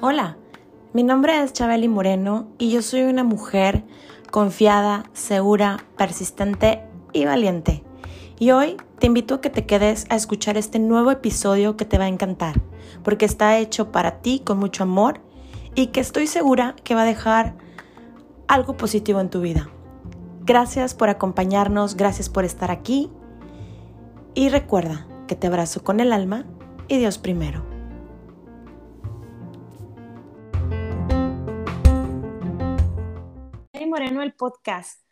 Hola, mi nombre es Chabeli Moreno y yo soy una mujer confiada, segura, persistente y valiente. Y hoy te invito a que te quedes a escuchar este nuevo episodio que te va a encantar, porque está hecho para ti con mucho amor y que estoy segura que va a dejar algo positivo en tu vida. Gracias por acompañarnos, gracias por estar aquí y recuerda que te abrazo con el alma y Dios primero. Moreno, el podcast.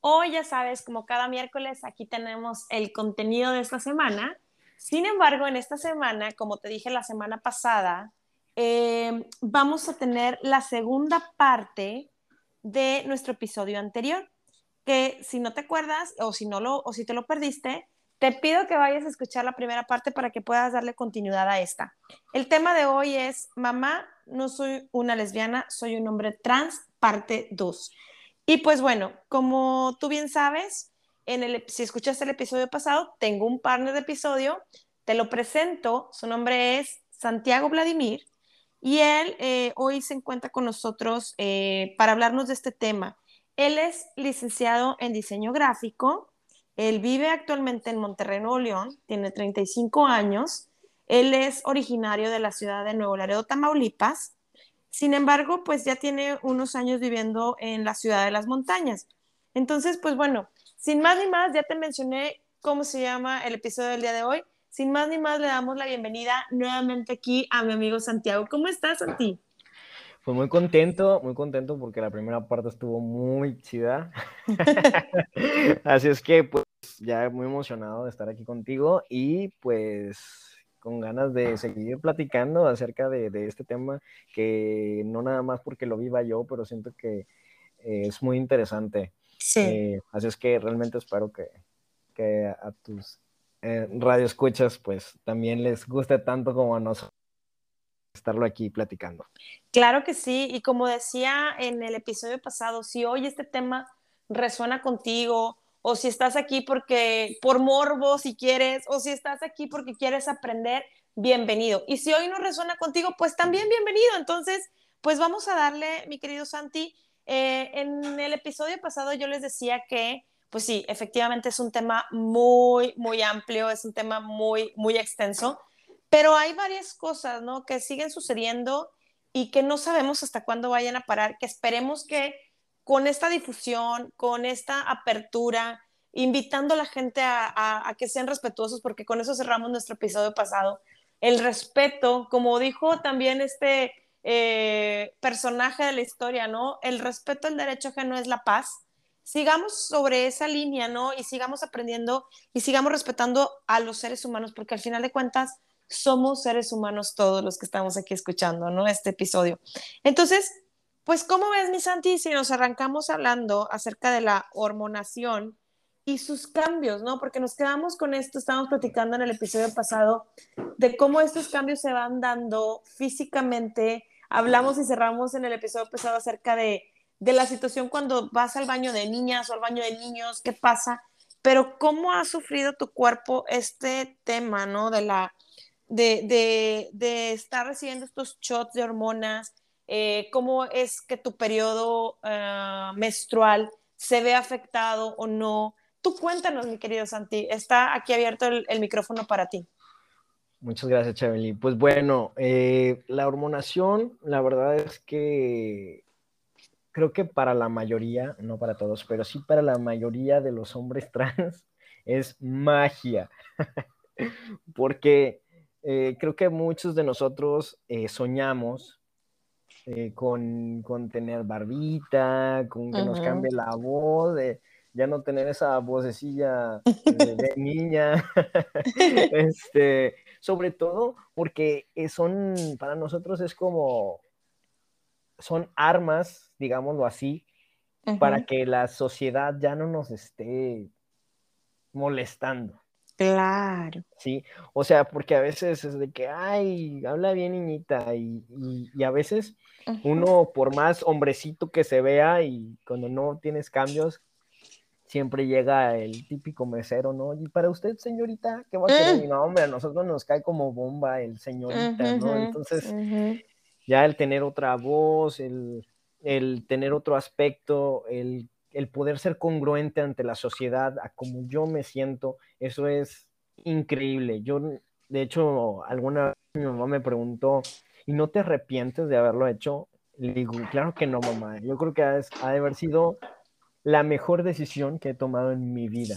Hoy ya sabes, como cada miércoles, aquí tenemos el contenido de esta semana. Sin embargo, en esta semana, como te dije la semana pasada, eh, vamos a tener la segunda parte de nuestro episodio anterior, que si no te acuerdas o si, no lo, o si te lo perdiste, te pido que vayas a escuchar la primera parte para que puedas darle continuidad a esta. El tema de hoy es, mamá, no soy una lesbiana, soy un hombre trans, parte 2. Y pues bueno, como tú bien sabes, si escuchaste el episodio pasado, tengo un partner de episodio, te lo presento, su nombre es Santiago Vladimir y él eh, hoy se encuentra con nosotros eh, para hablarnos de este tema. Él es licenciado en diseño gráfico, él vive actualmente en Monterrey, Nuevo León, tiene 35 años, él es originario de la ciudad de Nuevo Laredo, Tamaulipas, sin embargo, pues ya tiene unos años viviendo en la ciudad de las montañas. Entonces, pues bueno, sin más ni más, ya te mencioné cómo se llama el episodio del día de hoy. Sin más ni más, le damos la bienvenida nuevamente aquí a mi amigo Santiago. ¿Cómo estás, Santi? Pues muy contento, muy contento porque la primera parte estuvo muy chida. Así es que, pues, ya muy emocionado de estar aquí contigo y pues con ganas de seguir platicando acerca de, este tema, que no nada más porque lo viva yo, pero siento que eh, es muy interesante. Sí. Eh, así es que realmente espero que, que a tus eh, radioescuchas pues también les guste tanto como a nosotros estarlo aquí platicando. Claro que sí, y como decía en el episodio pasado, si hoy este tema resuena contigo o si estás aquí porque por morbo, si quieres, o si estás aquí porque quieres aprender, bienvenido. Y si hoy no resuena contigo, pues también bienvenido. Entonces, pues vamos a darle, mi querido Santi, eh, en el episodio pasado yo les decía que, pues sí, efectivamente es un tema muy, muy amplio, es un tema muy, muy extenso, pero hay varias cosas, ¿no? Que siguen sucediendo y que no sabemos hasta cuándo vayan a parar, que esperemos que con esta difusión, con esta apertura, invitando a la gente a, que sean respetuosos, porque con eso cerramos nuestro episodio pasado. El respeto, como dijo también este eh, personaje de la historia, ¿no? El respeto al derecho ajeno es la paz. Sigamos sobre esa línea, ¿no? Y sigamos aprendiendo y sigamos respetando a los seres humanos, porque al final de cuentas somos seres humanos todos los que estamos aquí escuchando, ¿no? Este episodio. Entonces, pues, ¿cómo ves, mi Santi, si nos arrancamos hablando acerca de la hormonación y sus cambios, ¿no? Porque nos quedamos con esto, estábamos platicando en el episodio pasado de cómo estos cambios se van dando físicamente. Hablamos y cerramos en el episodio pasado acerca de, de la situación cuando vas al baño de niñas o al baño de niños, qué pasa, pero cómo ha sufrido tu cuerpo este tema, ¿no? De la, de, de, de estar recibiendo estos shots de hormonas, eh, cómo es que tu periodo ah, menstrual se ve afectado o no. Tú cuéntanos, mi querido Santi, está aquí abierto el, micrófono para ti. Muchas gracias, Chabeli. Pues bueno, eh, la hormonación, la verdad es que creo que para la mayoría, no para todos, pero sí para la mayoría de los hombres trans es magia. Porque eh, creo que muchos de nosotros soñamos eh, con, con, tener barbita, con que nos cambie la voz, de ya no tener esa vocecilla de, niña. este, sobre todo porque son, para nosotros es como, son armas, digámoslo así, para que la sociedad ya no nos esté molestando. Claro. Sí, o sea, porque a veces es de que, ay, habla bien niñita, y, a veces uno, por más hombrecito que se vea y cuando no tienes cambios, siempre llega el típico mesero, ¿no? Y para usted, señorita, ¿qué va a querer? Mm. no, hombre, a nosotros nos cae como bomba el señorita, ¿no? Entonces, ya el tener otra voz, el, el tener otro aspecto, el, el, poder ser congruente ante la sociedad, a como yo me siento, eso es increíble. Yo, de hecho, alguna vez mi mamá me preguntó, ¿y no te arrepientes de haberlo hecho? Le digo, claro que no, mamá. Yo creo que ha, ha de haber sido la mejor decisión que he tomado en mi vida.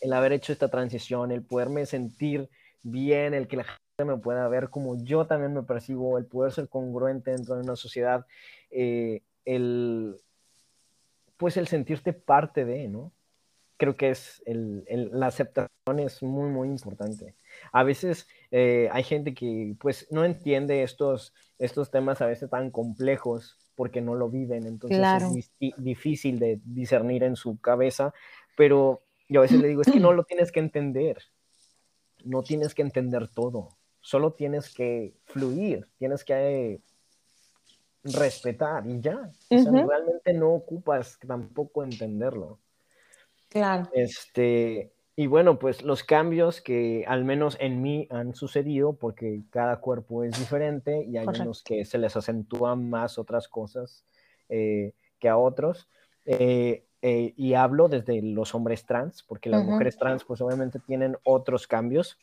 El haber hecho esta transición, el poderme sentir bien, el que la gente me pueda ver como yo también me percibo, el poder ser congruente dentro de una sociedad, eh, el, pues el sentirte parte de, ¿no? Creo que es el, la aceptación es muy, muy importante. A veces eh, hay gente que pues no entiende estos, estos temas a veces tan complejos porque no lo viven, entonces es difícil de discernir en su cabeza, pero yo a veces le digo, es que no lo tienes que entender, no tienes que entender todo, solo tienes que fluir, tienes que respetar y ya, realmente no ocupas tampoco entenderlo. Claro. Este, y bueno, pues los cambios que al menos en mí han sucedido, porque cada cuerpo es diferente y hay unos que se les acentúan más otras cosas eh, que a otros. Eh, eh, y hablo desde los hombres trans, porque las mujeres trans pues obviamente tienen otros cambios.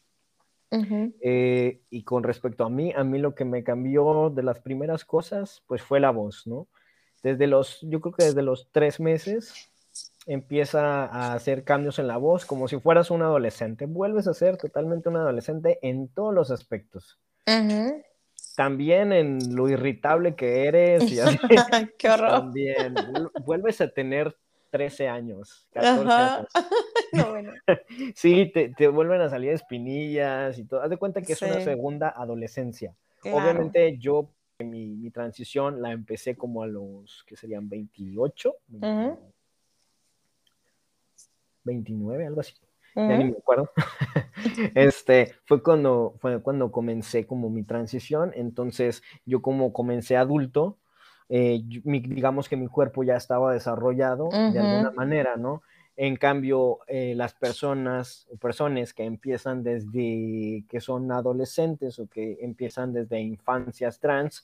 Y con respecto a mí, a mí lo que me cambió de las primeras cosas pues fue la voz, ¿no? Desde los, yo creo que desde los tres meses empieza a hacer cambios en la voz como si fueras un adolescente. Vuelves a ser totalmente un adolescente en todos los aspectos. También en lo irritable que eres. Y Qué horror. También vuelves a tener 13 años, 14 años. sí, te, vuelven a salir espinillas y todo. Haz de cuenta que es una segunda adolescencia. Obviamente yo, mi, mi, transición la empecé como a los, que serían 28, 29, algo así. Ya ni me acuerdo. este, fue cuando, fue cuando comencé como mi transición. Entonces, yo como comencé adulto, eh, digamos que mi cuerpo ya estaba desarrollado de alguna manera, ¿no? En cambio, eh, las personas personas que empiezan desde que son adolescentes o que empiezan desde infancias trans,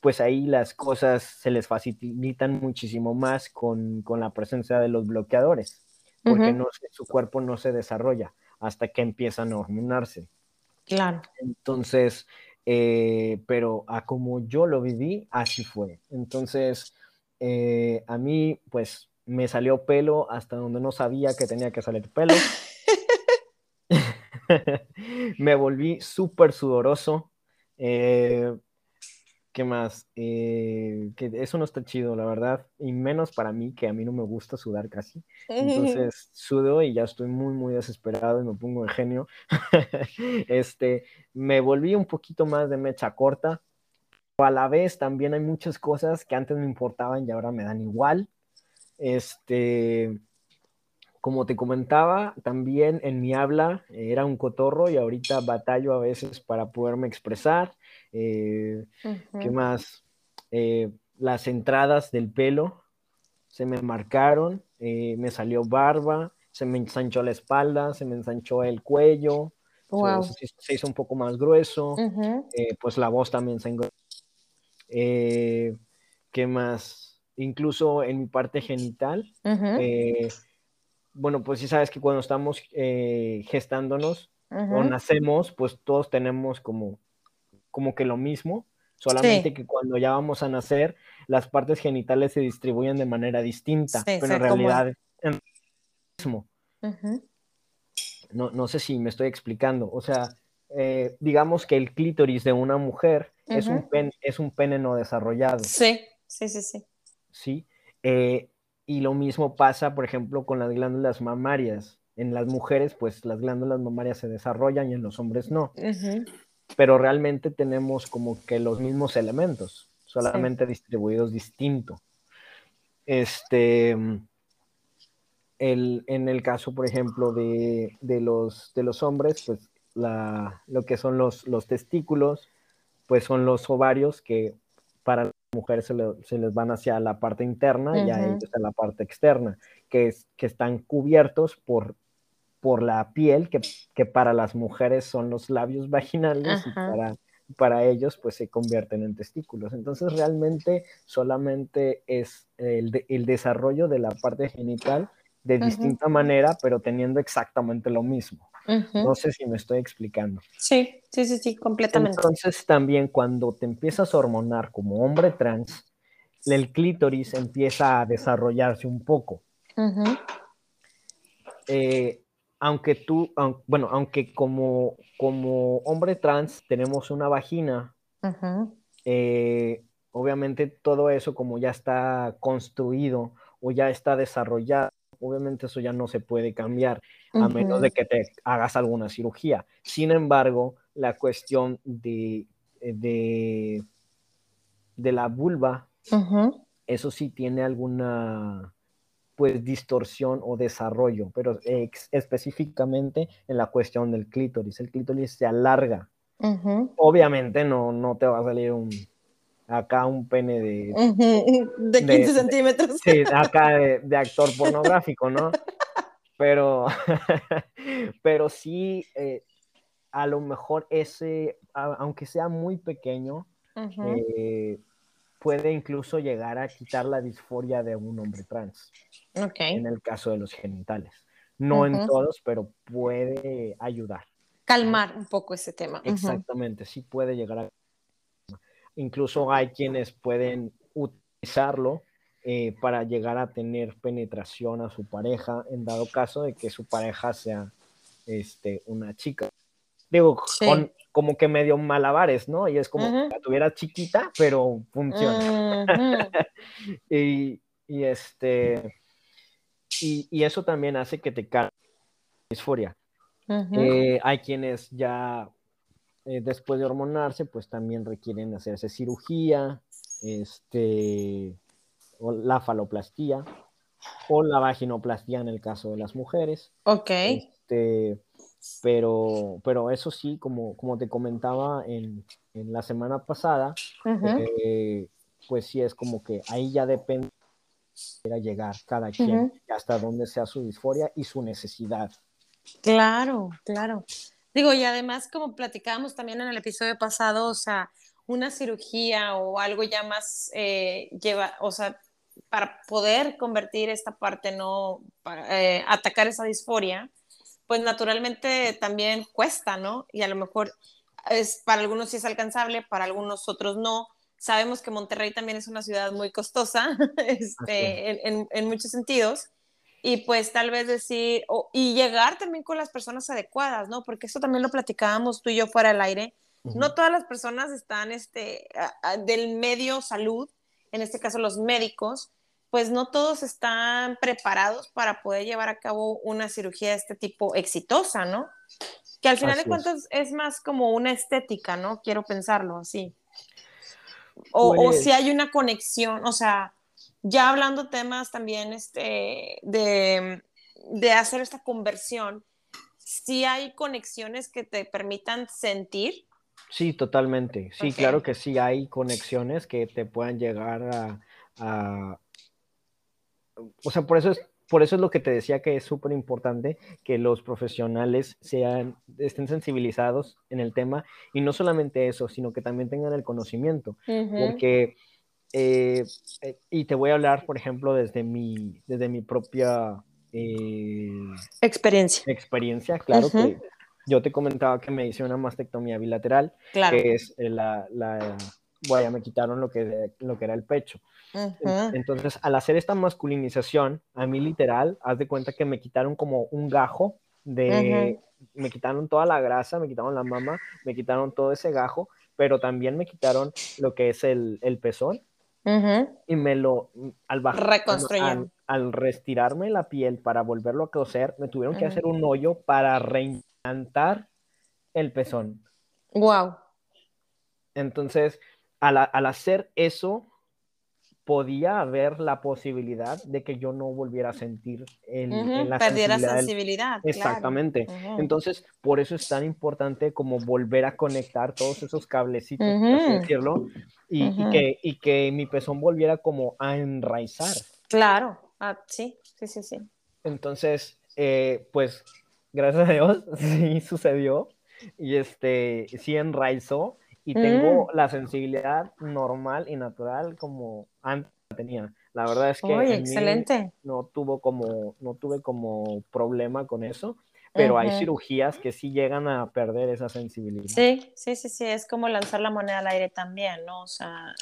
pues ahí las cosas se les facilitan muchísimo más con, con la presencia de los bloqueadores porque no, su cuerpo no se desarrolla hasta que empiezan a hormonarse. Claro. Entonces, eh, pero a como yo lo viví, así fue. Entonces, eh, a mí, pues, me salió pelo hasta donde no sabía que tenía que salir pelo. me volví súper sudoroso. Eh, ¿Qué más? Eh, que eso no está chido, la verdad, y menos para mí, que a mí no me gusta sudar casi. Entonces sudo y ya estoy muy, muy desesperado y me pongo de genio. este, me volví un poquito más de mecha corta, pero a la vez también hay muchas cosas que antes me importaban y ahora me dan igual. Este, como te comentaba, también en mi habla era un cotorro y ahorita batallo a veces para poderme expresar. Eh, ¿Qué más? Eh, las entradas del pelo se me marcaron, eh, me salió barba, se me ensanchó la espalda, se me ensanchó el cuello, se, hizo un poco más grueso, pues la voz también se engrosó. ¿Qué más? Incluso en mi parte genital bueno, pues sí sabes que cuando estamos eh, gestándonos o nacemos, pues todos tenemos como, como que lo mismo, solamente que cuando ya vamos a nacer, las partes genitales se distribuyen de manera distinta, pero en realidad es lo mismo. no, no, sé si me estoy explicando, o sea, eh, digamos que el clítoris de una mujer es, un pen, es un pene no desarrollado. Sí, sí, sí, sí. Sí, eh, y lo mismo pasa, por ejemplo, con las glándulas mamarias. En las mujeres, pues las glándulas mamarias se desarrollan y en los hombres no. Pero realmente tenemos como que los mismos elementos, solamente distribuidos distinto. Este, el, en el caso, por ejemplo, de, los, de los hombres, pues la, lo que son los, los testículos, pues son los ovarios que para mujeres se, les van hacia la parte interna y a ellos a la parte externa, que, es, que están cubiertos por, por la piel, que, que para las mujeres son los labios vaginales y para, para ellos pues se convierten en testículos. Entonces realmente solamente es el, el desarrollo de la parte genital de distinta manera, pero teniendo exactamente lo mismo. No sé si me estoy explicando. Sí, sí, sí, sí, completamente. Entonces también cuando te empiezas a hormonar como hombre trans, el clítoris empieza a desarrollarse un poco. Eh, aunque tú, bueno, aunque como, como hombre trans tenemos una vagina, eh, obviamente todo eso como ya está construido o ya está desarrollado, obviamente eso ya no se puede cambiar a menos de que te hagas alguna cirugía. Sin embargo, la cuestión de, de, de la vulva, eso sí tiene alguna pues distorsión o desarrollo, pero específicamente en la cuestión del clítoris. El clítoris se alarga. Obviamente no, no te va a salir un, acá un pene de... De 15 centímetros. sí, acá de, actor pornográfico, ¿no? Pero, pero sí, eh, a lo mejor ese, aunque sea muy pequeño, eh, puede incluso llegar a quitar la disforia de un hombre trans. Okay. En el caso de los genitales. No en todos, pero puede ayudar. Calmar un poco ese tema. Exactamente, sí puede llegar a Incluso hay quienes pueden utilizarlo eh, para llegar a tener penetración a su pareja en dado caso de que su pareja sea este, una chica. Digo, con, como que medio malabares, ¿no? Y es como que la tuviera chiquita, pero funciona. y, este, y, eso también hace que te caiga disforia. Eh, hay quienes ya eh, después de hormonarse, pues también requieren hacerse cirugía, este, o la faloplastía, o la vaginoplastía en el caso de las mujeres. Ok. Este, pero, pero eso sí, como, como te comentaba en, la semana pasada, eh, pues sí es como que ahí ya depende de llegar cada quien hasta donde sea su disforia y su necesidad. Claro, claro. Digo, y además, como platicábamos también en el episodio pasado, o sea, una cirugía o algo ya más eh, lleva, o sea, para poder convertir esta parte, no, para, eh, atacar esa disforia, pues naturalmente también cuesta, ¿no? Y a lo mejor es, para algunos sí es alcanzable, para algunos otros no. Sabemos que Monterrey también es una ciudad muy costosa este, en, en muchos sentidos y pues tal vez decir, y llegar también con las personas adecuadas, ¿no? Porque eso también lo platicábamos tú y yo fuera del aire. No todas las personas están este, del medio salud, en este caso los médicos, pues no todos están preparados para poder llevar a cabo una cirugía de este tipo exitosa, ¿no? Que al final de cuentas es. más como una estética, ¿no? Quiero pensarlo así. O, o si pues hay una conexión, o sea, ya hablando temas también este, de, hacer esta conversión, si hay conexiones que te permitan sentir. Sí, totalmente. Sí, claro que sí hay conexiones que te puedan llegar a, o sea, por eso es por eso es lo que te decía que es súper importante que los profesionales sean, estén sensibilizados en el tema y no solamente eso, sino que también tengan el conocimiento, porque eh, eh, y te voy a hablar, por ejemplo, desde mi, desde mi propia eh, experiencia. Experiencia, claro que yo te comentaba que me hice una mastectomía bilateral, que es la, la, bueno, ya me quitaron lo que, lo que era el pecho. Entonces, al hacer esta masculinización, a mí literal, haz de cuenta que me quitaron como un gajo de, me quitaron toda la grasa, me quitaron la mama, me quitaron todo ese gajo, pero también me quitaron lo que es el, el pezón y me lo, al bajar, al, restirarme la piel para volverlo a coser, me tuvieron que hacer un hoyo para reimplantar el pezón. Wow. Entonces, al, hacer eso, podía haber la posibilidad de que yo no volviera a sentir en, la Perdiera sensibilidad. Exactamente. Entonces, por eso es tan importante como volver a conectar todos esos cablecitos, por así decirlo, y, que, y que mi pezón volviera como a enraizar. Claro, ah, sí, sí, sí, sí. Entonces, eh, pues, gracias a Dios, sí sucedió, y este, sí enraizó, y tengo mm. la sensibilidad normal y natural como antes tenía. La verdad es que excelente. no tuvo como no tuve como problema con eso, pero hay cirugías que sí llegan a perder esa sensibilidad. Sí, sí, sí, sí, es como lanzar la moneda al aire también, ¿no? O sea,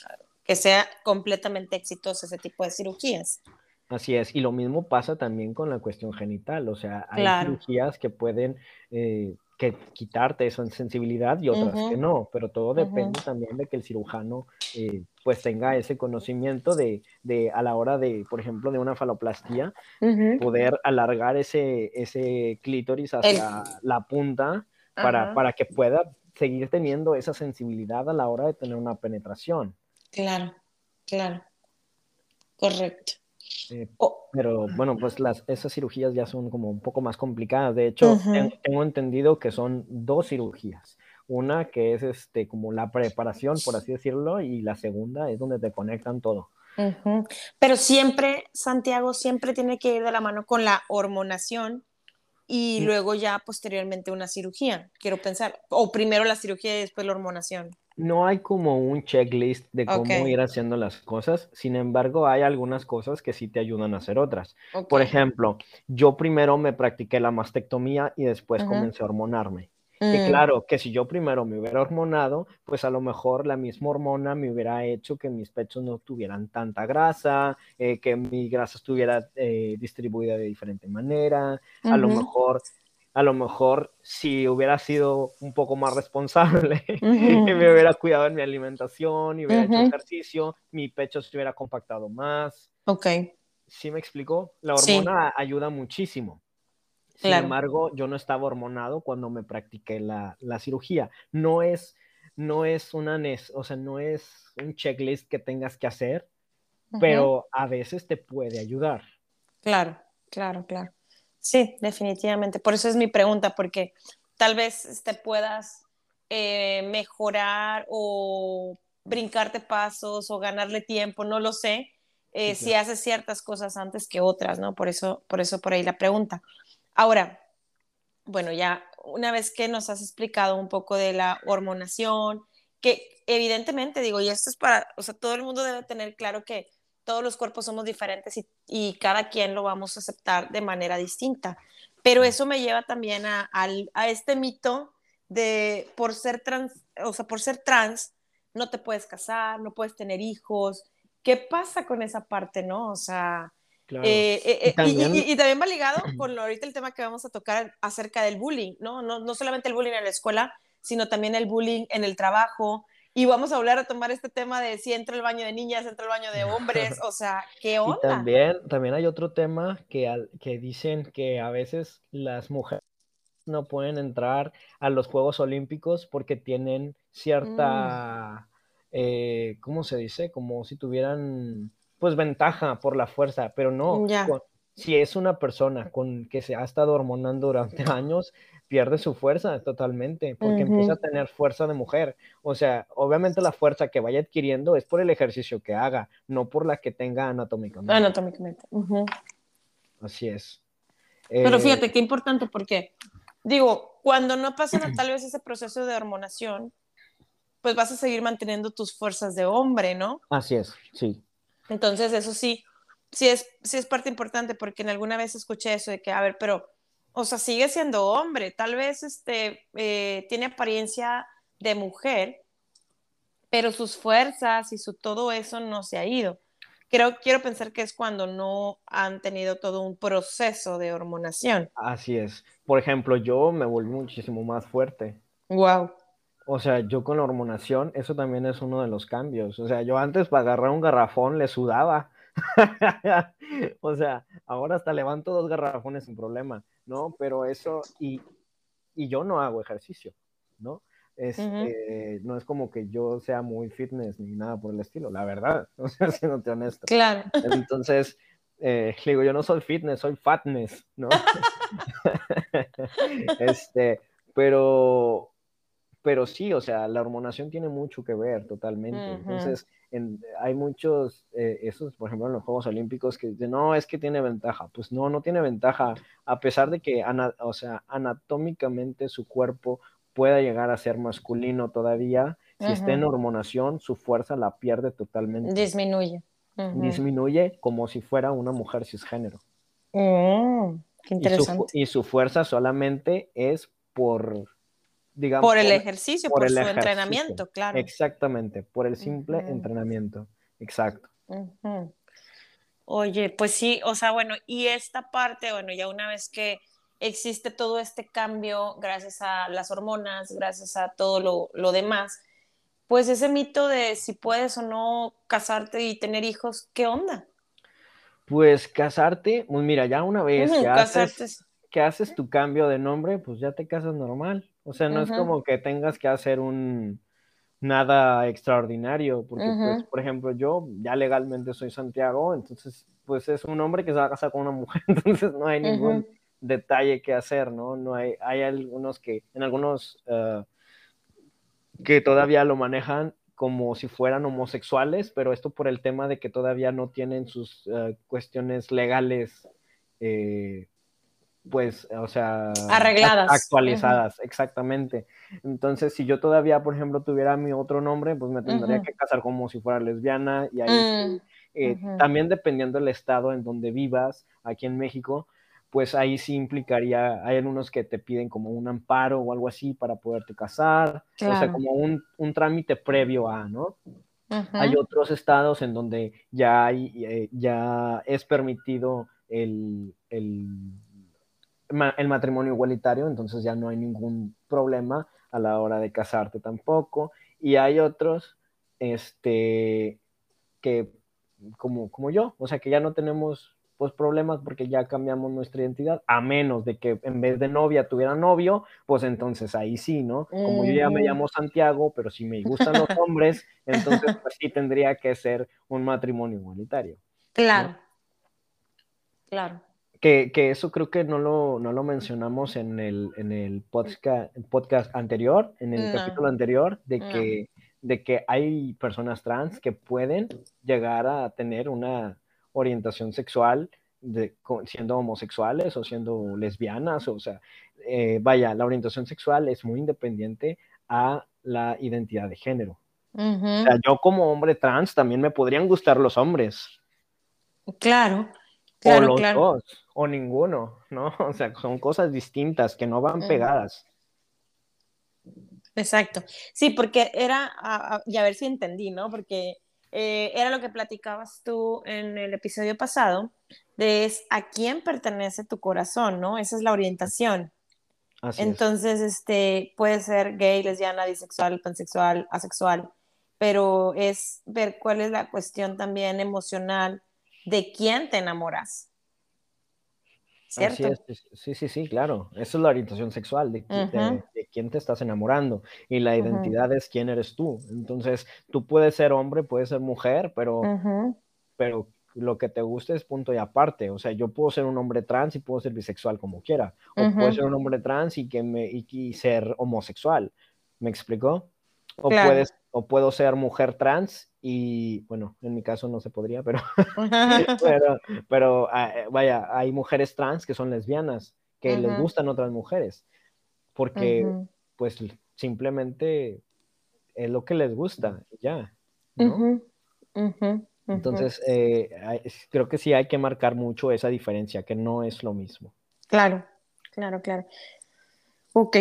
que sea completamente exitoso ese tipo de cirugías. Así es, y lo mismo pasa también con la cuestión genital, o sea, hay cirugías que pueden eh, que quitarte esa sensibilidad y otras que no, pero todo depende también de que el cirujano eh, pues tenga ese conocimiento de, de, a la hora de, por ejemplo, de una faloplastía, poder alargar ese, ese clítoris hacia la punta para, para que pueda seguir teniendo esa sensibilidad a la hora de tener una penetración. Claro, claro, correcto. Eh, pero bueno, pues las, esas cirugías ya son como un poco más complicadas. De hecho, tengo entendido que son dos cirugías. Una que es este, como la preparación, por así decirlo, y la segunda es donde te conectan todo. Pero siempre, Santiago, siempre tiene que ir de la mano con la hormonación y luego ya posteriormente una cirugía, quiero pensar. O primero la cirugía y después la hormonación no hay como un checklist de cómo ir haciendo las cosas, sin embargo hay algunas cosas que sí te ayudan a hacer otras. Por ejemplo, yo primero me practiqué la mastectomía y después comencé a hormonarme. Y mm. claro, que si yo primero me hubiera hormonado, pues a lo mejor la misma hormona me hubiera hecho que mis pechos no tuvieran tanta grasa, eh, que mi grasa estuviera eh, distribuida de diferente manera, a lo mejor a lo mejor si hubiera sido un poco más responsable y me hubiera cuidado en mi alimentación y hubiera hecho ejercicio, mi pecho se hubiera compactado más. Ok. ¿Sí me explicó? La hormona ayuda muchísimo. Sin embargo, yo no estaba hormonado cuando me practiqué la, cirugía. No es, no es una, o sea, no es un checklist que tengas que hacer, pero a veces te puede ayudar. Claro, claro, claro. Sí, definitivamente. Por eso es mi pregunta, porque tal vez te puedas eh, mejorar o brincarte pasos o ganarle tiempo, no lo sé, eh, si haces ciertas cosas antes que otras, ¿no? Por eso, por eso por ahí la pregunta. Ahora, bueno, ya una vez que nos has explicado un poco de la hormonación, que evidentemente digo, y esto es para, o sea, todo el mundo debe tener claro que todos los cuerpos somos diferentes y, cada quien lo vamos a aceptar de manera distinta. Pero eso me lleva también a, este mito de por ser trans, o sea, por ser trans, no te puedes casar, no puedes tener hijos. ¿Qué pasa con esa parte, no? O sea, eh, eh, eh, ¿Y, también... va ligado con ahorita el tema que vamos a tocar acerca del bullying, ¿no? ¿no? No solamente el bullying en la escuela, sino también el bullying en el trabajo, y vamos a hablar a tomar este tema de si entra el baño de niñas, entra el baño de hombres, o sea, ¿qué onda? Y también, también hay otro tema que, que dicen que a veces las mujeres no pueden entrar a los Juegos Olímpicos porque tienen cierta, mm. eh, ¿cómo se dice? Como si tuvieran, pues, ventaja por la fuerza, pero no. Si es una persona con que se ha estado hormonando durante años, pierde su fuerza totalmente, porque empieza a tener fuerza de mujer. O sea, obviamente la fuerza que vaya adquiriendo es por el ejercicio que haga, no por la que tenga anatómicamente. Anatómicamente. Así es. Pero eh, fíjate qué importante, porque digo, cuando no pasa tal vez ese proceso de hormonación, pues vas a seguir manteniendo tus fuerzas de hombre, ¿no? Así es, sí. Entonces, eso sí, sí es, sí es parte importante, porque en alguna vez escuché eso de que, a ver, pero o sea, sigue siendo hombre, tal vez este, eh, tiene apariencia de mujer, pero sus fuerzas y su todo eso no se ha ido. Creo, quiero pensar que es cuando no han tenido todo un proceso de hormonación. Así es. Por ejemplo, yo me volví muchísimo más fuerte. Wow. O sea, yo con la hormonación, eso también es uno de los cambios. O sea, yo antes para agarrar un garrafón le sudaba. o sea, ahora hasta levanto dos garrafones sin problema. ¿no? Pero eso, y, yo no hago ejercicio, ¿no? Este, No es como que yo sea muy fitness ni nada por el estilo, la verdad, o sea, siéndote honesto. Claro. Entonces, eh, digo, yo no soy fitness, soy fatness, ¿no? este, pero, pero sí, o sea, la hormonación tiene mucho que ver totalmente. Entonces, hay muchos, eh, esos, por ejemplo, en los Juegos Olímpicos que dicen, no, es que tiene ventaja. Pues no, no tiene ventaja, a pesar de que, o sea, anatómicamente su cuerpo pueda llegar a ser masculino todavía, si está en hormonación, su fuerza la pierde totalmente. Disminuye. Disminuye como si fuera una mujer cisgénero. Oh, qué interesante. Y su, fuerza solamente es por, digamos... Por el ejercicio, por, su entrenamiento, claro. Exactamente, por el simple entrenamiento. Exacto. Oye, pues sí, o sea, bueno, y esta parte, bueno, ya una vez que existe todo este cambio gracias a las hormonas, gracias a todo lo, demás, pues ese mito de si puedes o no casarte y tener hijos, ¿qué onda? Pues casarte, pues mira, ya una vez que, haces, que haces tu cambio de nombre, pues ya te casas normal. O sea, no es como que tengas que hacer un nada extraordinario, porque pues, por ejemplo, yo ya legalmente soy Santiago, entonces pues es un hombre que se va a casar con una mujer, entonces no hay ningún detalle que hacer, ¿no? No hay, hay algunos que, en algunos eh, que todavía lo manejan como si fueran homosexuales, pero esto por el tema de que todavía no tienen sus eh, cuestiones legales, eh, pues, o sea, arregladas, actualizadas, exactamente. Entonces, si yo todavía, por ejemplo, tuviera mi otro nombre, pues me tendría que casar como si fuera lesbiana y ahí mm, también dependiendo del estado en donde vivas, aquí en México, pues ahí sí implicaría, hay algunos que te piden como un amparo o algo así para poderte casar, o sea, como un, trámite previo a, ¿no? Hay otros estados en donde ya, hay, eh, ya es permitido el, el, el, matrimonio igualitario, entonces ya no hay ningún problema a la hora de casarte tampoco. Y hay otros este, que, como, como yo, o sea, que ya no tenemos pues problemas porque ya cambiamos nuestra identidad, a menos de que en vez de novia tuviera novio, pues entonces ahí sí, ¿no? Como yo ya me llamo Santiago, pero si me gustan los hombres, entonces pues sí tendría que ser un matrimonio igualitario. Claro, claro. Que, que, eso creo que no lo, no lo mencionamos en el, en el podcast, podcast anterior, en el capítulo anterior, de que, de que hay personas trans que pueden llegar a tener una orientación sexual de, siendo homosexuales o siendo lesbianas, o sea, eh, vaya, la orientación sexual es muy independiente a la identidad de género. O sea, yo como hombre trans también me podrían gustar los hombres. Claro, claro, o los dos, o ninguno, ¿no? O sea, son cosas distintas que no van pegadas. Exacto. Sí, porque era, y a ver si entendí, ¿no? Porque eh, era lo que platicabas tú en el episodio pasado, de es a quién pertenece tu corazón, ¿no? Esa es la orientación. Entonces, este, puede ser gay, lesbiana, bisexual, pansexual, asexual, pero es ver cuál es la cuestión también emocional de quién te enamoras. ¿Cierto? Sí, sí, sí, claro. Esa es la orientación sexual, de, quién te estás enamorando. Y la identidad es quién eres tú. Entonces, tú puedes ser hombre, puedes ser mujer, pero, pero lo que te guste es punto y aparte. O sea, yo puedo ser un hombre trans y puedo ser bisexual como quiera. O puedo ser un hombre trans y, que me, y, ser homosexual. ¿Me explicó? O, puedes, o puedo ser mujer trans y, bueno, en mi caso no se podría, pero, pero, ah, eh, vaya, hay mujeres trans que son lesbianas, que les gustan otras mujeres, porque pues simplemente es lo que les gusta, ya. Entonces, eh, creo que sí hay que marcar mucho esa diferencia, que no es lo mismo. Claro, claro, claro. Ok,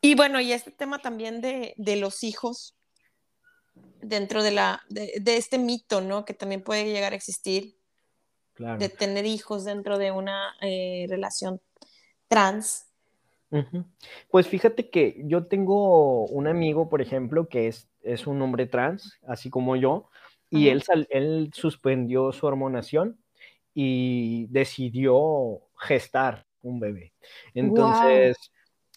y bueno, y este tema también de, los hijos dentro de, la, de, este mito, ¿no? Que también puede llegar a existir, de tener hijos dentro de una eh, relación trans. Pues fíjate que yo tengo un amigo, por ejemplo, que es, es un hombre trans, así como yo, y él, él suspendió su hormonación y decidió gestar un bebé. Entonces,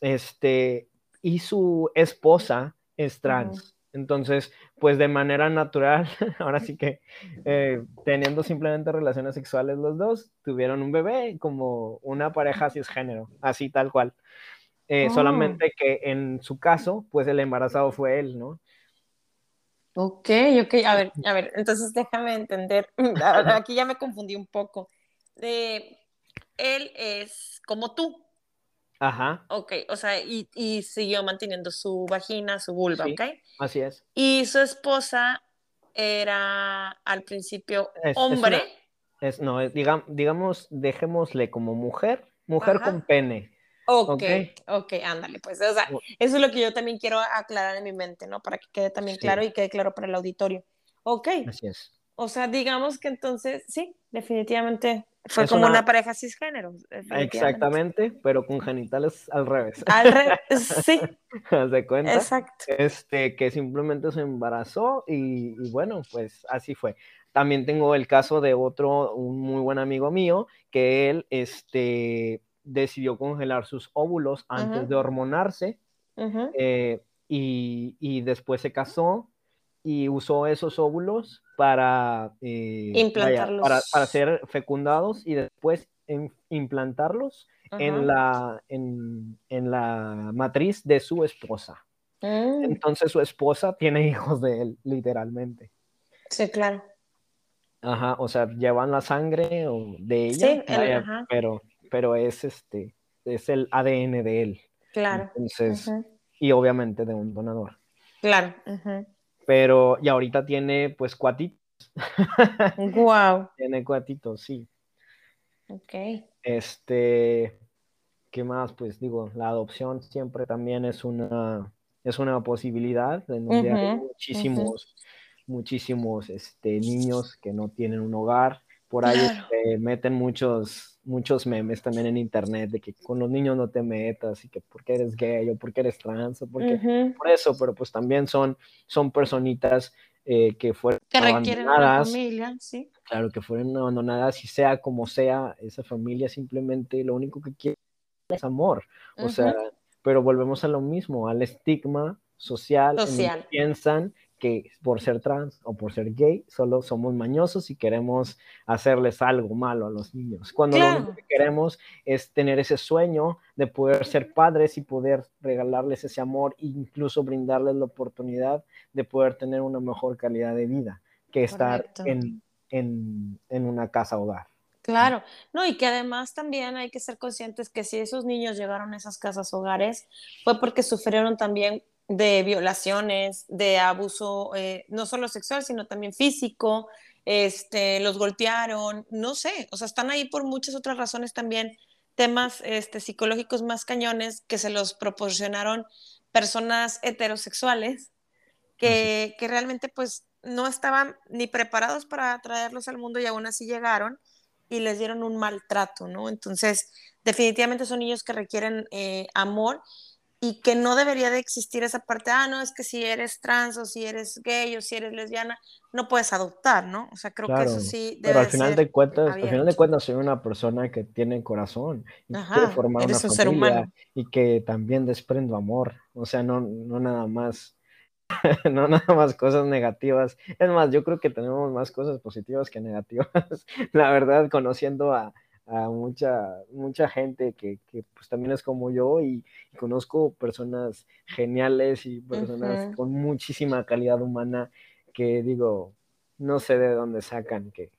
este, y su esposa es trans. Entonces, pues de manera natural, ahora sí que eh, teniendo simplemente relaciones sexuales los dos, tuvieron un bebé como una pareja cisgénero, así tal cual. Eh, Oh. Solamente que en su caso, pues el embarazado fue él, ¿no? Ok, ok, a ver, a ver, entonces déjame entender, aquí ya me confundí un poco. Él es como tú, Ajá, ok, o sea, y, y siguió manteniendo su vagina, su vulva, Sí. ok. así es. Y su esposa era al principio Es- es hombre, una- Es, no, es- digam- digamos, dejémosle como mujer, mujer Ajá. con pene. ok, ok. ándale, pues, o sea, eso es lo que yo también quiero aclarar en mi mente, ¿no? Para que quede también Sí. claro y quede claro para el auditorio. Ok, Así es. O sea, digamos que entonces, sí, definitivamente fue Es como una- una, pareja cisgénero. Exactamente, pero con genitales al revés. Al re- sí, ¿Haz de cuenta? exacto. Este, que simplemente se embarazó y, y bueno, pues así fue. También tengo el caso de otro, un muy buen amigo mío, que él, este, decidió congelar sus óvulos antes de hormonarse eh, y, y después se casó y usó esos óvulos para, eh, vaya, Implantarlos. para, para ser fecundados y después en- implantarlos en la, en, en la matriz de su esposa. Mm, Entonces su esposa tiene hijos de él, literalmente. sí, claro. Ajá, o sea, llevan la sangre o de ella, Sí, el- vaya, ajá. pero, pero es este, es el ADN de él. Claro. Entonces, y obviamente de un donador. Claro. ujú. Pero, y ahorita tiene pues cuatitos. Guau. Tiene cuatitos, sí. Ok. Este, ¿qué más? Pues digo, la adopción siempre también es una, es una posibilidad en donde hay muchísimos, muchísimos este, niños que no tienen un hogar. Por ahí Claro. este, meten muchos, muchos memes también en internet de que con los niños no te metas y que porque eres gay o porque eres trans o porque por eso, pero pues también son, son personitas eh, que fueron Que requieren una abandonadas, familia, sí. claro, que fueron abandonadas y sea como sea, esa familia simplemente lo único que quiere es amor. O sea, pero volvemos a lo mismo, al estigma social, en el que Social. piensan que por ser trans o por ser gay solo somos mañosos y queremos hacerles algo malo a los niños. Cuando lo único que queremos es tener ese sueño de poder ser padres y poder regalarles ese amor e incluso brindarles la oportunidad de poder tener una mejor calidad de vida que estar en, en una casa hogar. Claro, no, y que además también hay que ser conscientes que si esos niños llegaron a esas casas hogares fue porque sufrieron también de violaciones, de abuso, eh, no solo sexual, sino también físico, este, los golpearon, no sé, o sea, están ahí por muchas otras razones también, temas este, psicológicos más cañones que se los proporcionaron personas heterosexuales que, que realmente pues no estaban ni preparados para traerlos al mundo y aún así llegaron y les dieron un maltrato, ¿no? Entonces, definitivamente son niños que requieren eh, amor y que no debería de existir esa parte, ah, no, es que si eres trans o si eres gay o si eres lesbiana, no puedes adoptar, ¿no? O sea, creo que eso sí debe pero al final ser de cuentas, al final de cuentas soy una persona que tiene corazón y que Ajá, quiere formar una un ser familia humano. y que también desprendo amor, o sea, no, no nada más, no nada más cosas negativas. Es más, yo creo que tenemos más cosas positivas que negativas, la verdad, conociendo a, a mucha, mucha gente que, que, pues también es como yo y, y conozco personas geniales y personas con muchísima calidad humana que digo, no sé de dónde sacan que,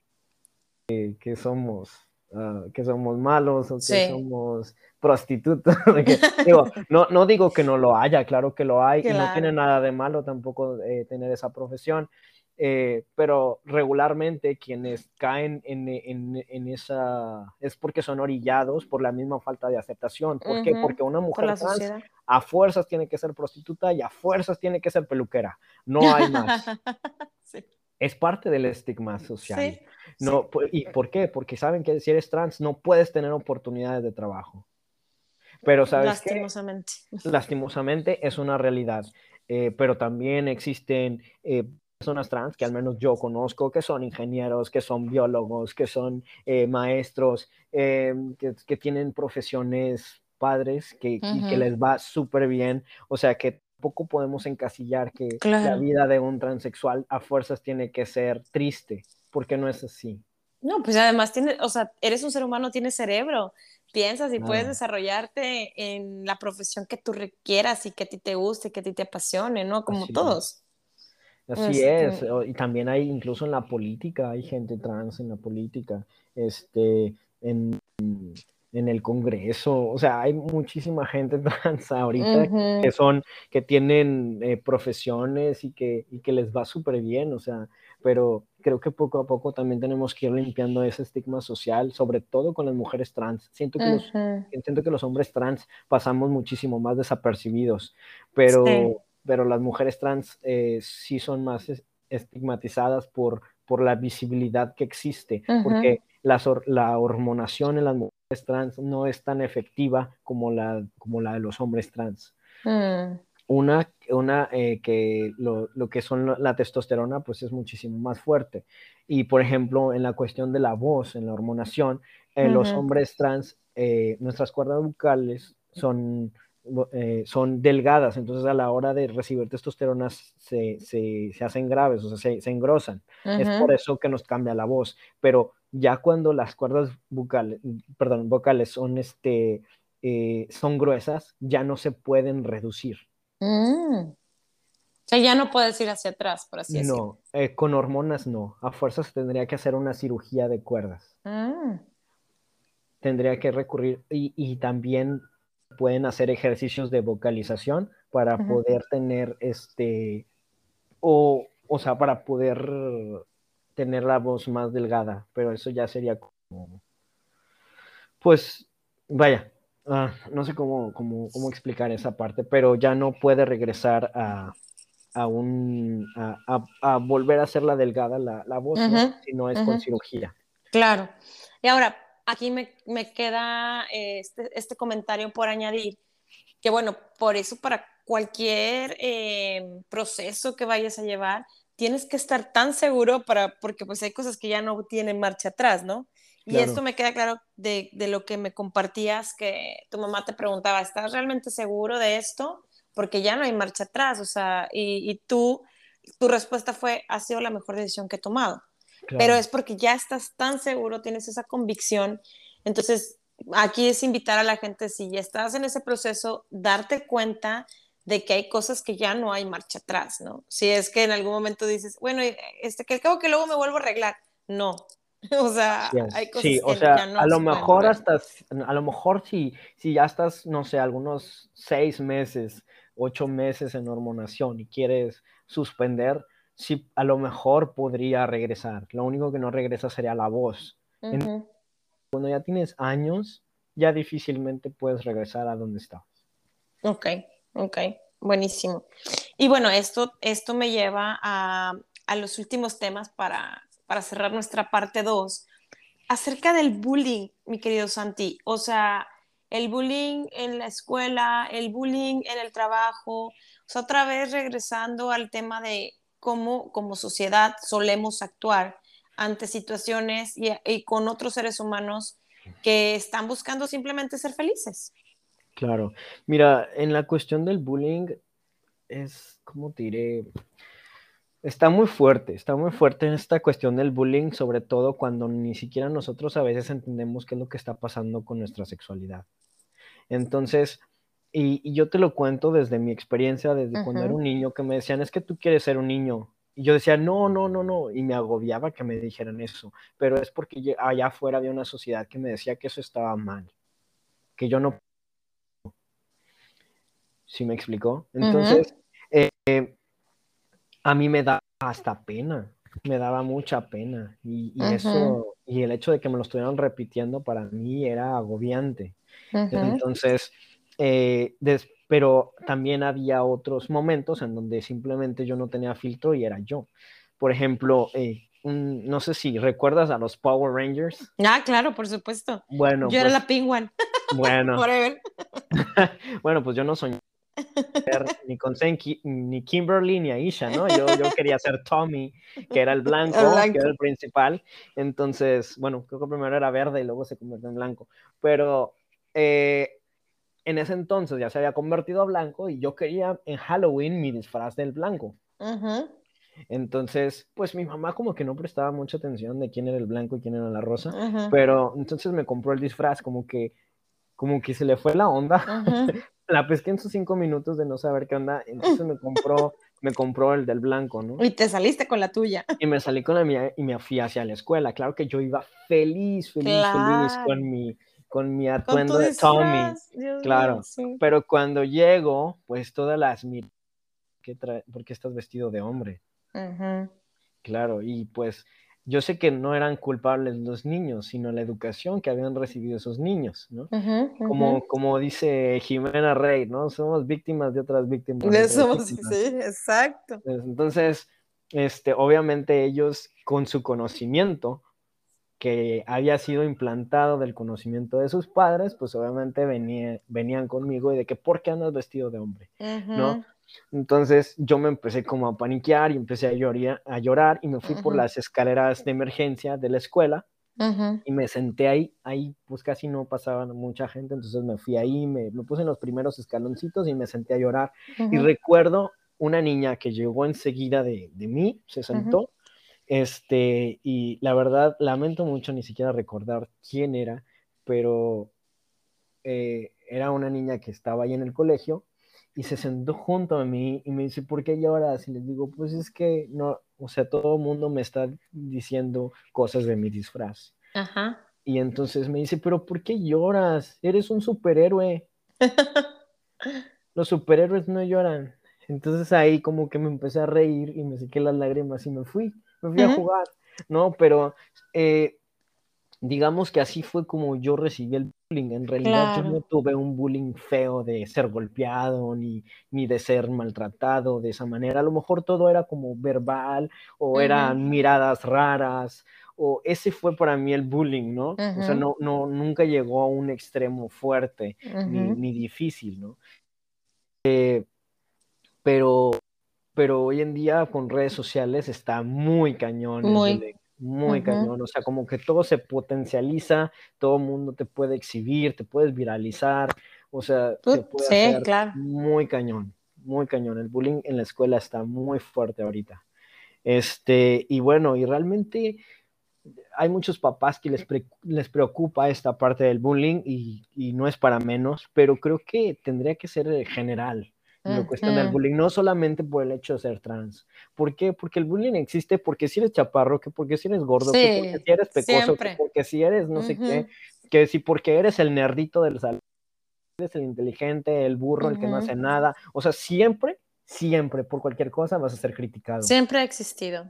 que, que somos, ah, que somos malos o que Sí. somos prostitutos. que, digo, no, no digo que no lo haya, claro que lo hay y no Claro. tiene nada de malo tampoco eh, tener esa profesión. Eh, pero regularmente quienes caen en, en- en esa es porque son orillados por la misma falta de aceptación. ¿Por qué? Ujú, Porque una mujer trans sociedad. a fuerzas tiene que ser prostituta y a fuerzas tiene que ser peluquera. No hay más. sí. es parte del estigma social. Sí, No, sí. pu- ¿Y por qué? Porque saben que si eres trans no puedes tener oportunidades de trabajo. Pero sabes qué? Lastimosamente. lastimosamente es una realidad. Eh, pero también existen eh, personas trans que al menos yo conozco, que son ingenieros, que son biólogos, que son eh, maestros, eh, que, que tienen profesiones padres, que, que les va súper bien, o sea que tampoco podemos encasillar que la vida de un transexual a fuerzas tiene que ser triste, porque no es así. No, pues además tiene, o sea, eres un ser humano, tienes cerebro, piensas y puedes desarrollarte en la profesión que tú requieras y que a ti te guste, que a ti te apasione, ¿no? Como todos. Así es, este y también hay incluso en la política, hay gente trans en la política, este, en, en el Congreso, o sea, hay muchísima gente trans ahorita que son, que tienen eh, profesiones y que, y que les va súper bien, o sea, pero creo que poco a poco también tenemos que ir limpiando ese estigma social, sobre todo con las mujeres trans. Siento que, los, siento que los hombres trans pasamos muchísimo más desapercibidos, pero pero las mujeres trans eh, sí son más estigmatizadas por, por la visibilidad que existe, porque la, la, hormonación en las mujeres trans no es tan efectiva como la, como la de los hombres trans. Mm. Una, una eh, que lo, lo, que son la testosterona, pues es muchísimo más fuerte. Y por ejemplo, en la cuestión de la voz, en la hormonación, en los hombres trans, eh, nuestras cuerdas vocales son eh, son delgadas, entonces a la hora de recibir testosterona se, se, se hacen graves, o sea, se, se engrosan. Es por eso que nos cambia la voz, pero ya cuando las cuerdas vocales, perdón, vocales son, este, eh, son gruesas, ya no se pueden reducir. Mm. O sea, ya no puedes ir hacia atrás, por así decirlo. No, eh, con hormonas no. A fuerzas tendría que hacer una cirugía de cuerdas. Mm. Tendría que recurrir y, y también pueden hacer ejercicios de vocalización para poder tener este, o, o sea, para poder tener la voz más delgada, pero eso ya sería como, pues, vaya, ah, no sé cómo, cómo, cómo, explicar esa parte, pero ya no puede regresar a, a un, a, a, volver a hacer la delgada la, la voz, si no es con cirugía. Claro. Y ahora, aquí me, me queda eh, este, este, comentario por añadir, que bueno, por eso para cualquier eh, proceso que vayas a llevar, tienes que estar tan seguro para, porque pues hay cosas que ya no tienen marcha atrás, ¿no? Y esto me queda claro de, de, lo que me compartías, que tu mamá te preguntaba, ¿estás realmente seguro de esto? Porque ya no hay marcha atrás, o sea, y, y tú, tu respuesta fue, ha sido la mejor decisión que he tomado pero es porque ya estás tan seguro, tienes esa convicción. Entonces, aquí es invitar a la gente, si ya estás en ese proceso, darte cuenta de que hay cosas que ya no hay marcha atrás, ¿no? Si es que en algún momento dices, bueno, este, que creo que luego me vuelvo a arreglar. No. O sea, hay cosas sí, o sea, a lo mejor hasta, a lo mejor si, si ya estás, no sé, algunos seis meses, ocho meses en hormonación y quieres suspender, sí, a lo mejor podría regresar. Lo único que no regresa sería la voz. cuando ya tienes años, ya difícilmente puedes regresar a donde estabas. Ok, ok, buenísimo. Y bueno, esto, esto me lleva a, a los últimos temas para, para cerrar nuestra parte 2. Acerca del bullying, mi querido Santi. O sea, el bullying en la escuela, el bullying en el trabajo. O sea, otra vez regresando al tema de cómo como sociedad solemos actuar ante situaciones y, con otros seres humanos que están buscando simplemente ser felices. Claro, mira, en la cuestión del bullying es, ¿cómo diré? Está muy fuerte, está muy fuerte en esta cuestión del bullying, sobre todo cuando ni siquiera nosotros a veces entendemos qué es lo que está pasando con nuestra sexualidad. Entonces, y, yo te lo cuento desde mi experiencia, desde cuando era un niño, que me decían, es que tú quieres ser un niño. Y yo decía, no, no, no, no. Y me agobiaba que me dijeran eso. Pero es porque allá afuera había una sociedad que me decía que eso estaba mal. Que yo no. ¿Sí me explicó? Entonces, eh, a mí me da hasta pena. Me daba mucha pena. Y, eso, y el hecho de que me lo estuvieran repitiendo para mí era agobiante. Entonces, eh, pero también había otros momentos en donde simplemente yo no tenía filtro y era yo. Por ejemplo, eh, no sé si recuerdas a los Power Rangers. Ah, claro, por supuesto. Bueno, yo era pues la Penguin. Bueno. bueno, pues yo no soñé ni con Senki, ni Kimberly ni Aisha, ¿no? Yo, yo quería ser Tommy, que era el blanco, que era el principal. Entonces, bueno, creo que primero era verde y luego se convirtió en blanco. Pero eh, en ese entonces ya se había convertido a blanco y yo quería en Halloween mi disfraz del blanco. Entonces, pues mi mamá como que no prestaba mucha atención de quién era el blanco y quién era la rosa, pero entonces me compró el disfraz como que, como que se le fue la onda. la pesqué en sus cinco minutos de no saber qué onda, entonces me compró, me compró el del blanco, ¿no? Y te saliste con la tuya. Y me salí con la mía y me fui hacia la escuela. Claro que yo iba feliz, feliz, feliz con mi, con mi atuendo de Tommy. claro. Pero cuando llego, pues todas las ¿qué ¿por qué estás vestido de hombre? Claro, y pues yo sé que no eran culpables los niños, sino la educación que habían recibido esos niños, ¿no? como, como dice Jimena Rey, ¿no? Somos víctimas de otras víctimas. De somos, sí, exacto. Entonces, este, obviamente ellos con su conocimiento que había sido implantado del conocimiento de sus padres, pues obviamente venían conmigo y de que, ¿por qué andas vestido de hombre? ¿No? Entonces yo me empecé como a paniquear y empecé a, llorar, a llorar y me fui por las escaleras de emergencia de la escuela y me senté ahí, ahí pues casi no pasaba mucha gente, entonces me fui ahí, me, me puse en los primeros escaloncitos y me senté a llorar. Y recuerdo una niña que llegó enseguida de, de mí, se sentó, este, y la verdad lamento mucho ni siquiera recordar quién era, pero eh, era una niña que estaba ahí en el colegio y se sentó junto a mí y me dice, ¿por qué lloras? Y les digo, pues es que no, o sea, todo el mundo me está diciendo cosas de mi disfraz. Ajá. Y entonces me dice, pero ¿por qué lloras? Eres un superhéroe. Los superhéroes no lloran. Entonces ahí como que me empecé a reír y me sequé las lágrimas y me fui, me fui a jugar, ¿no? Pero eh, digamos que así fue como yo recibí el bullying. En realidad yo no tuve un bullying feo de ser golpeado ni, ni de ser maltratado de esa manera. A lo mejor todo era como verbal o eran miradas raras o ese fue para mí el bullying, ¿no? O sea, no, no, nunca llegó a un extremo fuerte ni, difícil, ¿no? Eh, pero, pero hoy en día con redes sociales está muy cañón. Muy muy cañón, o sea, como que todo se potencializa, todo el mundo te puede exhibir, te puedes viralizar, o sea, se puede sí, claro. muy cañón, muy cañón. El bullying en la escuela está muy fuerte ahorita. Este, y bueno, y realmente hay muchos papás que les, les preocupa esta parte del bullying y, y, no es para menos, pero creo que tendría que ser general lo cuestión del bullying, no solamente por el hecho de ser trans. ¿Por qué? Porque el bullying existe porque si eres chaparro, que porque si eres gordo, que porque si eres pecoso, que porque si eres no sé qué, que si porque eres el nerdito del salón, eres el inteligente, el burro, el que no hace nada. O sea, siempre, siempre, por cualquier cosa vas a ser criticado. Siempre ha existido.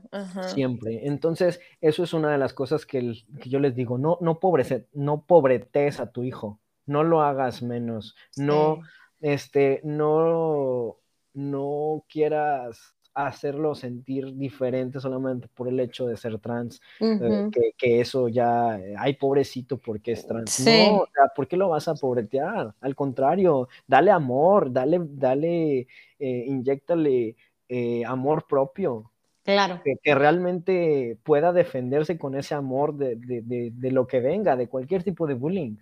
Siempre. Entonces, eso es una de las cosas que, que yo les digo, no, no, pobrece, no pobretes a tu hijo, no lo hagas menos, no este, no, no quieras hacerlo sentir diferente solamente por el hecho de ser trans, eh, que, eso ya, hay pobrecito porque es trans. No, o sea, ¿por qué lo vas a pobretear? Al contrario, dale amor, dale, dale, eh, inyectale eh, amor propio. Claro. Que, realmente pueda defenderse con ese amor de, lo que venga, de cualquier tipo de bullying.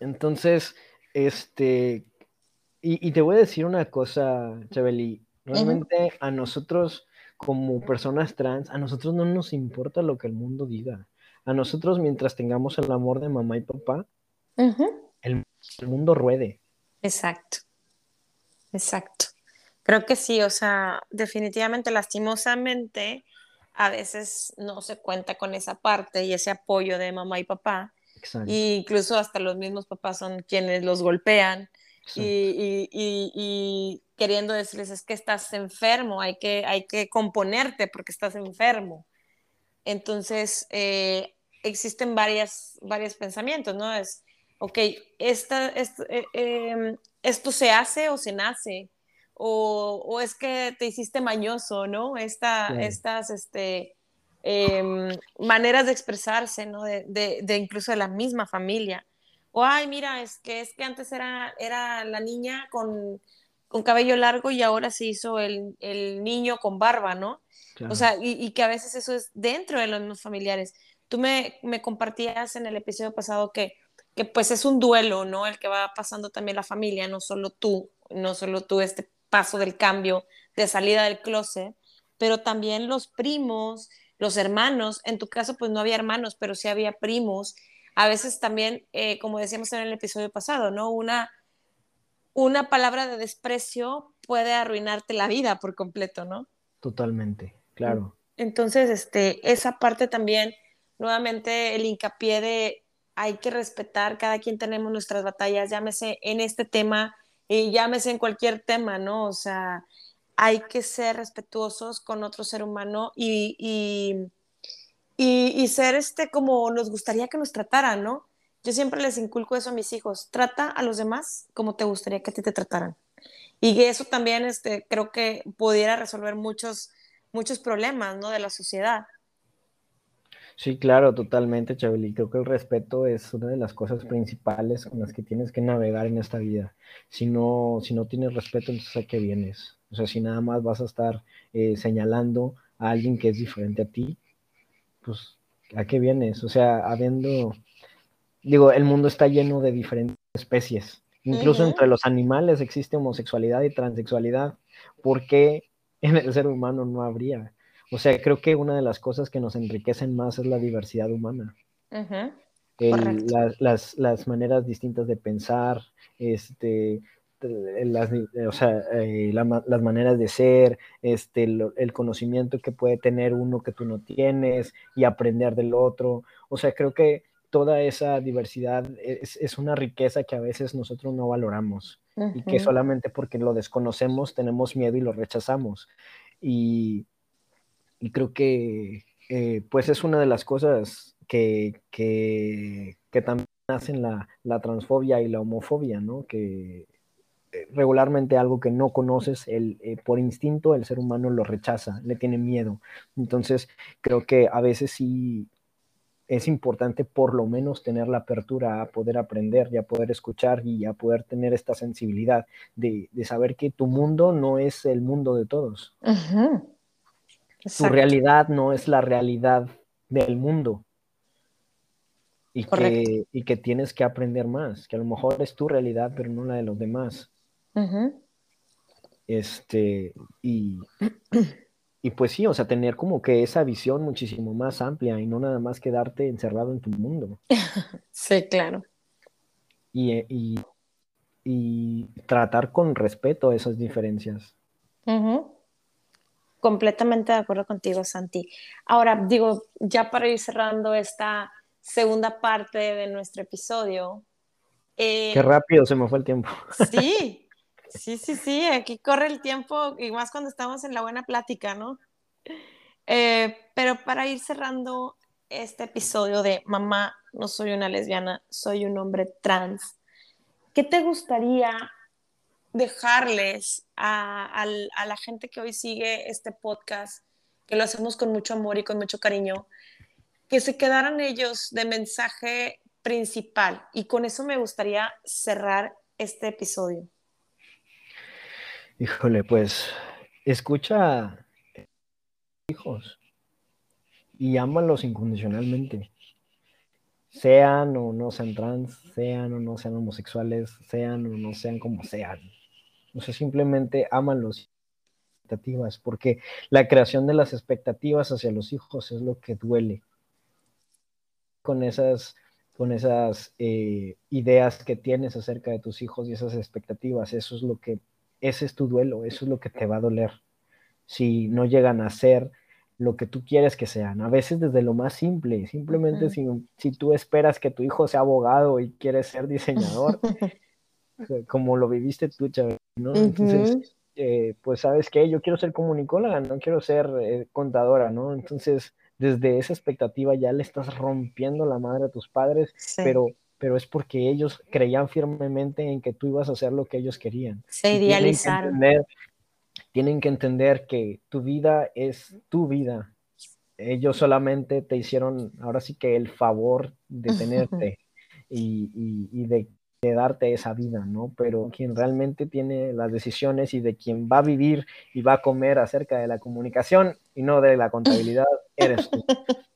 Entonces, este, y, te voy a decir una cosa, Chabeli, realmente a nosotros como personas trans, a nosotros no nos importa lo que el mundo diga. A nosotros mientras tengamos el amor de mamá y papá, el, mundo ruede. Exacto, exacto. Creo que sí, o sea, definitivamente, lastimosamente, a veces no se cuenta con esa parte y ese apoyo de mamá y papá incluso hasta los mismos papás son quienes los golpean y, queriendo decirles es que estás enfermo, hay que, hay que componerte porque estás enfermo. Entonces, eh, existen varias, varios pensamientos, ¿no? Es, ok, esta, esto, eh, em, esto se hace o se nace, o, o, es que te hiciste mañoso, ¿no? Esta, Estas, este, Em, maneras de expresarse, ¿no? De, de, incluso de la misma familia. O, ay, mira, es que, es que antes era, era la niña con, con cabello largo y ahora se hizo el, el niño con barba, ¿no? O sea, y, y, que a veces eso es dentro de los mismos familiares. Tú me, me, compartías en el episodio pasado que, que pues es un duelo, ¿no? El que va pasando también la familia, no solo tú, no solo tú este paso del cambio de salida del closet, pero también los primos, los hermanos, en tu caso pues no había hermanos, pero sí había primos, a veces también, eh, como decíamos en el episodio pasado, ¿no? Una, una palabra de desprecio puede arruinarte la vida por completo, ¿no? Totalmente, claro. Entonces, este, esa parte también, nuevamente el hincapié de hay que respetar, cada quien tenemos nuestras batallas, llámese en este tema y llámese en cualquier tema, ¿no? O sea, hay que ser respetuosos con otro ser humano y, y, y, ser este como nos gustaría que nos trataran, ¿no? Yo siempre les inculco eso a mis hijos, trata a los demás como te gustaría que a ti te trataran. Y eso también este, creo que pudiera resolver muchos, muchos problemas, ¿no? De la sociedad. Sí, claro, totalmente, Chabeli. Creo que el respeto es una de las cosas principales con las que tienes que navegar en esta vida. Si no, si no tienes respeto, entonces a qué vienes. O sea, si nada más vas a estar eh, señalando a alguien que es diferente a ti, pues a qué vienes. O sea, habiendo, digo, el mundo está lleno de diferentes especies. Incluso entre los animales existe homosexualidad y transexualidad. ¿Por qué en el ser humano no habría? O sea, creo que una de las cosas que nos enriquecen más es la diversidad humana. las, maneras distintas de pensar, este, las, o sea, eh, las maneras de ser, este, el conocimiento que puede tener uno que tú no tienes y aprender del otro. O sea, creo que toda esa diversidad es, una riqueza que a veces nosotros no valoramos y que solamente porque lo desconocemos tenemos miedo y lo rechazamos. Y, y creo que eh, pues es una de las cosas que, que, también hacen la, la, transfobia y la homofobia, ¿no? Que eh, regularmente algo que no conoces, el, eh, por instinto el ser humano lo rechaza, le tiene miedo. Entonces creo que a veces sí es importante por lo menos tener la apertura a poder aprender y a poder escuchar y a poder tener esta sensibilidad de, de saber que tu mundo no es el mundo de todos. Tu realidad no es la realidad del mundo. Y que, y que, tienes que aprender más, que a lo mejor es tu realidad, pero no la de los demás. Este, y, y pues sí, o sea, tener como que esa visión muchísimo más amplia y no nada más quedarte encerrado en tu mundo. sí, claro. Y, y, y tratar con respeto esas diferencias. Completamente de acuerdo contigo, Santi. Ahora, digo, ya para ir cerrando esta segunda parte de nuestro episodio. Eh, Qué rápido se me fue el tiempo. Sí, sí, sí, sí, aquí corre el tiempo y más cuando estamos en la buena plática, ¿no? Eh, pero para ir cerrando este episodio de Mamá, no soy una lesbiana, soy un hombre trans, ¿qué te gustaría dejarles a, la gente que hoy sigue este podcast, que lo hacemos con mucho amor y con mucho cariño, que se quedaran ellos de mensaje principal. Y con eso me gustaría cerrar este episodio. Híjole, pues escucha hijos y ámalos incondicionalmente. Sean o no sean trans, sean o no sean homosexuales, sean o no sean como sean. O sea, simplemente aman los expectativas, porque la creación de las expectativas hacia los hijos es lo que duele. Con esas, con esas eh, ideas que tienes acerca de tus hijos y esas expectativas, eso es lo que, ese es tu duelo, eso es lo que te va a doler. Si no llegan a ser lo que tú quieres que sean, a veces desde lo más simple, simplemente si, si tú esperas que tu hijo sea abogado y quieres ser diseñador, como lo viviste tú, Chávez, ¿no? Entonces, eh, pues sabes que yo quiero ser comunicóloga, no quiero ser eh, contadora, ¿no? Entonces, desde esa expectativa ya le estás rompiendo la madre a tus padres, pero, pero es porque ellos creían firmemente en que tú ibas a hacer lo que ellos querían. Se idealizaron. Tienen que, entender, que tu vida es tu vida. Ellos solamente te hicieron, ahora sí que el favor de tenerte y, y, y de de darte esa vida, ¿no? Pero quien realmente tiene las decisiones y de quien va a vivir y va a comer acerca de la comunicación y no de la contabilidad, eres tú.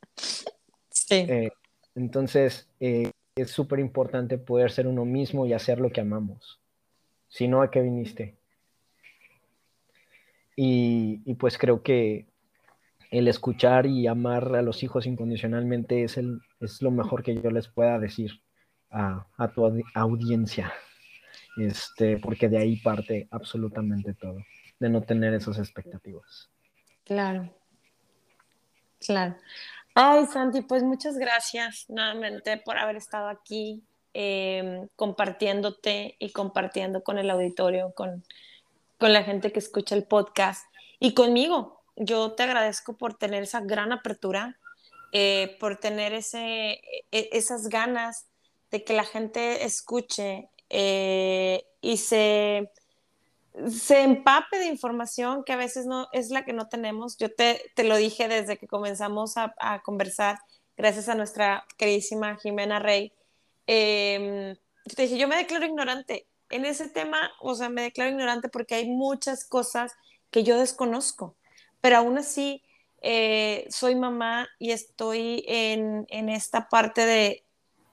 Sí. Eh, entonces, eh, es súper importante poder ser uno mismo y hacer lo que amamos. Si no, ¿a qué viniste? Y, y, pues creo que el escuchar y amar a los hijos incondicionalmente es, el, es lo mejor que yo les pueda decir a, a tu audiencia. Este, porque de ahí parte absolutamente todo, de no tener esas expectativas. Claro, claro. Ay, Santi, pues muchas gracias nuevamente por haber estado aquí em, compartiéndote y compartiendo con el auditorio, con, con la gente que escucha el podcast y conmigo. Yo te agradezco por tener esa gran apertura, eh, por tener ese, e, esas ganas de que la gente escuche eh, y se se empape de información que a veces no es la que no tenemos. Yo te, te lo dije desde que comenzamos a, conversar, gracias a nuestra queridísima Jimena Rey. Eh, yo te dije, yo me declaro ignorante. En ese tema, o sea, me declaro ignorante porque hay muchas cosas que yo desconozco, pero aún así eh, soy mamá y estoy en, en esta parte de,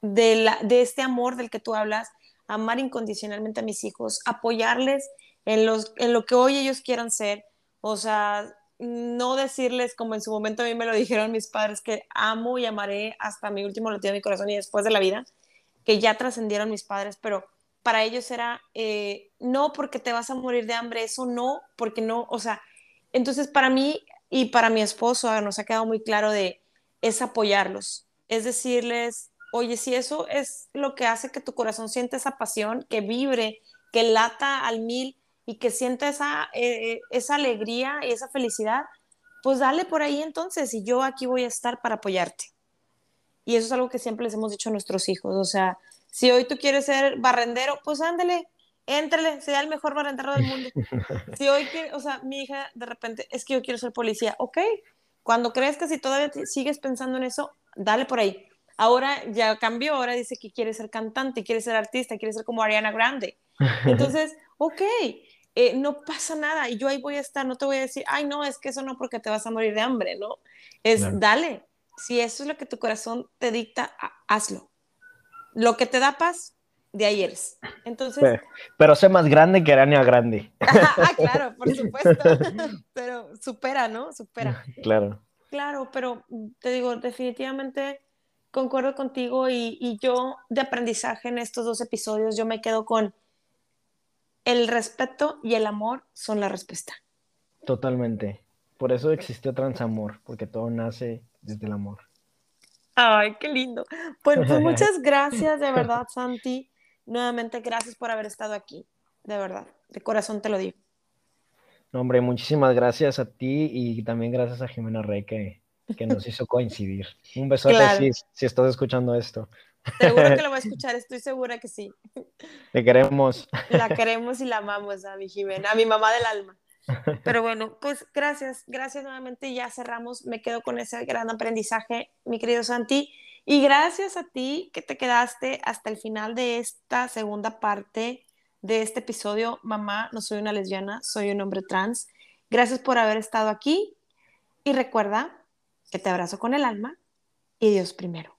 de, la, de este amor del que tú hablas, amar incondicionalmente a mis hijos, apoyarles en, los, en lo que hoy ellos quieran ser, o sea, no decirles como en su momento a mí me lo dijeron mis padres, que amo y amaré hasta mi último latido de mi corazón y después de la vida, que ya trascendieron mis padres, pero para ellos era, eh, no porque te vas a morir de hambre, eso no, porque no, o sea, entonces para mí y para mi esposo nos ha quedado muy claro de, es apoyarlos, es decirles, oye, si eso es lo que hace que tu corazón siente esa pasión, que vibre, que lata al mil, y que sienta esa, eh, esa alegría y esa felicidad, pues dale por ahí entonces y yo aquí voy a estar para apoyarte. Y eso es algo que siempre les hemos dicho a nuestros hijos, o sea, si hoy tú quieres ser barrendero, pues ándale, éntrale, sea el mejor barrendero del mundo. Si hoy, que, o sea, mi hija de repente, es que yo quiero ser policía, ok, cuando que si todavía sigues pensando en eso, dale por ahí. Ahora ya cambió, ahora dice que quiere ser cantante, quiere ser artista, quiere ser como Ariana Grande. Entonces, ok, eh, no pasa nada y yo ahí voy a estar, no te voy a decir, ay, no, es que eso no porque te vas a morir de hambre, ¿no? Es dale, si eso es lo que tu corazón te dicta, hazlo. Lo que te da paz, de ahí eres. Entonces... Pero, sé más grande que Arania Grande. ah, claro, por supuesto. pero supera, ¿no? Supera. Claro. Claro, pero te digo, definitivamente concuerdo contigo y, y yo de aprendizaje en estos dos episodios, yo me quedo con el respeto y el amor son la respuesta. Totalmente. Por eso existió Transamor, porque todo nace desde el amor. Ay, qué lindo. Pues, pues muchas gracias, de verdad, Santi. Nuevamente, gracias por haber estado aquí. De verdad, de corazón te lo digo. No, hombre, muchísimas gracias a ti y también gracias a Jimena Rey que, que nos hizo coincidir. Un besote si, si estás escuchando esto. Seguro que lo va a escuchar, estoy segura que sí. Te queremos. La queremos y la amamos a mi Jimena, a mi mamá del alma. Pero bueno, pues gracias, gracias nuevamente. Ya cerramos, me quedo con ese gran aprendizaje, mi querido Santi. Y gracias a ti que te quedaste hasta el final de esta segunda parte de este episodio. Mamá, no soy una lesbiana, soy un hombre trans. Gracias por haber estado aquí. Y recuerda que te abrazo con el alma y Dios primero.